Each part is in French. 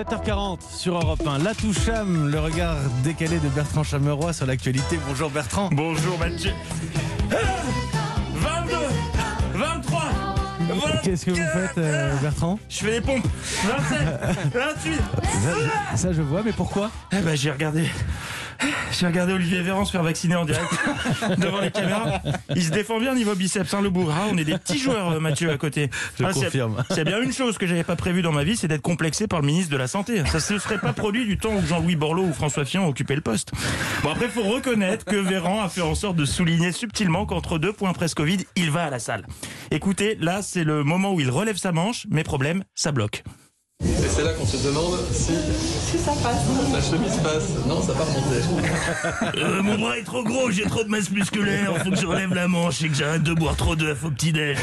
7h40 sur Europe 1. La Toucham, le regard décalé de Bertrand Chameroy sur l'actualité. Bonjour Bertrand. Bonjour Mathieu. Ah 22 23 Qu'est-ce que vous faites euh, Bertrand? Je fais des pompes 27 28 ça, ça, je vois, mais pourquoi? Eh ben j'ai regardé. J'ai regardé Olivier Véran se faire vacciner en direct devant les caméras. Il se défend bien niveau biceps, hein, le bougre. Ah, on est des petits joueurs, euh, Mathieu, à côté. Je Ah, c'est- confirme. C'est bien une chose que j'avais pas prévue dans ma vie, c'est d'être complexé par le ministre de la Santé. Ça se serait pas produit du temps où Jean-Louis Borloo ou François Fillon occupaient le poste. Bon, après, faut reconnaître que Véran a fait en sorte de souligner subtilement qu'entre deux points presse Covid, il va à la salle. Écoutez, là, c'est le moment où il relève sa manche, mais problème, ça bloque. Et c'est là qu'on se demande si, ça passe. la chemise passe. Non, ça va remonter. Euh, mon bras est trop gros, j'ai trop de masse musculaire, faut que je relève la manche et que j'arrête de boire trop d'œufs au petit-déj.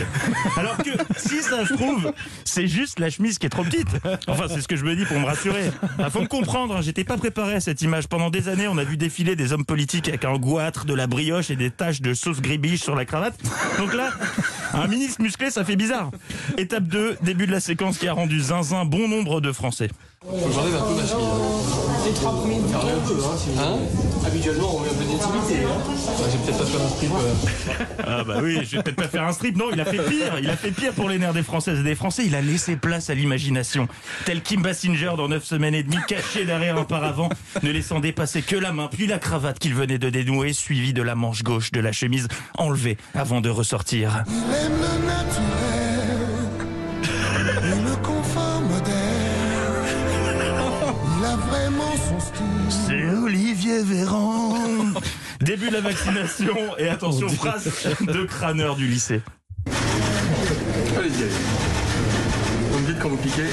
Alors que, si ça se trouve, c'est juste la chemise qui est trop petite. Enfin, c'est ce que je me dis pour me rassurer. Ah, faut me comprendre, hein, j'étais pas préparé à cette image. Pendant des années, on a vu défiler des hommes politiques avec un goitre, de la brioche et des taches de sauce gribiche sur la cravate. Donc là, un ministre musclé, ça fait bizarre. Étape 2, début de la séquence qui a rendu zinzin bon nombre de Français. Les un peu, hein, si hein Habituellement, on met un peu d'intimité. Hein Ouais, J'ai peut-être pas fait un strip. euh. Ah bah oui, je vais peut-être pas faire un strip. Non, il a fait pire. Il a fait pire pour les nerfs des Françaises et des Français. Il a laissé place à l'imagination. Tel Kim Basinger dans 9 semaines et demie, caché derrière un paravent, ne laissant dépasser que la main, puis la cravate qu'il venait de dénouer, suivie de la manche gauche de la chemise enlevée avant de ressortir. Il aime le C'est Olivier Véran. Début de la vaccination et attention, phrase de crâneur du lycée. Allez-y, allez. Vous me dites quand vous piquez.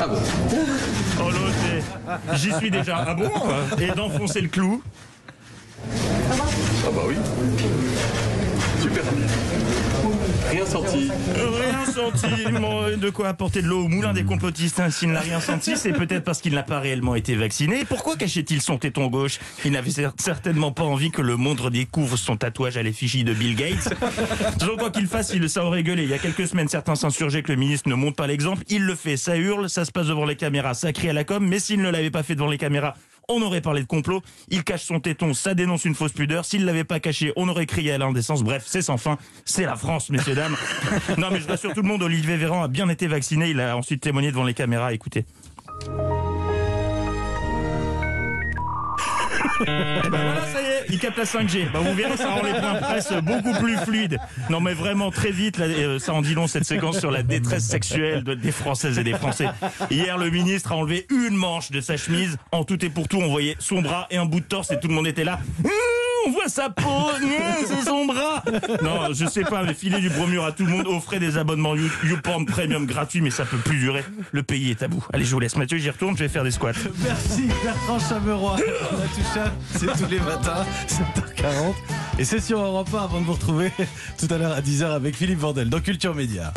Ah bon Oh l'autre, j'y suis déjà. Ah bon? Et d'enfoncer le clou. Ah bah oui. Rien senti. Rien senti, de quoi apporter de l'eau au moulin des complotistes. hein. S'il n'a rien senti, c'est peut-être parce qu'il n'a pas réellement été vacciné. Pourquoi cachait-il son téton gauche? Il n'avait cer- certainement pas envie que le monde découvre son tatouage à l'effigie de Bill Gates. Quoi qu'il fasse, il, ça aurait gueulé. Il y a quelques semaines, certains s'insurgeaient que le ministre ne montre pas l'exemple. Il le fait, ça hurle, ça se passe devant les caméras, ça crie à la com. Mais s'il ne l'avait pas fait devant les caméras, on aurait parlé de complot. Il cache son téton, ça dénonce une fausse pudeur. S'il l'avait pas caché, on aurait crié à l'indécence. Bref, c'est sans fin. C'est la France, messieurs, dames. Non, mais je rassure tout le monde, Olivier Véran a bien été vacciné. Il a ensuite témoigné devant les caméras. Écoutez. Ben voilà, ça y est, il capte la 5G. Bah vous verrez, ça rend les points presse beaucoup plus fluides. Non mais vraiment très vite, là, euh, ça en dit long cette séquence sur la détresse sexuelle de- des Françaises et des Français. Hier, le ministre a enlevé une manche de sa chemise. En tout et pour tout, on voyait son bras et un bout de torse et tout le monde était là. Mmh, on voit sa peau, mmh. Non, je sais pas, mais filer du bromure à tout le monde, offrez des abonnements You- YouPorn Premium gratuits, mais ça peut plus durer. Le pays est à bout. Allez, je vous laisse. Mathieu, j'y retourne, je vais faire des squats. Merci Bertrand Chameroy. La Toucham, c'est tous les matins, 7h40. Et c'est sur Europe 1 avant de vous retrouver tout à l'heure à 10h avec Philippe Vandel dans Culture Média.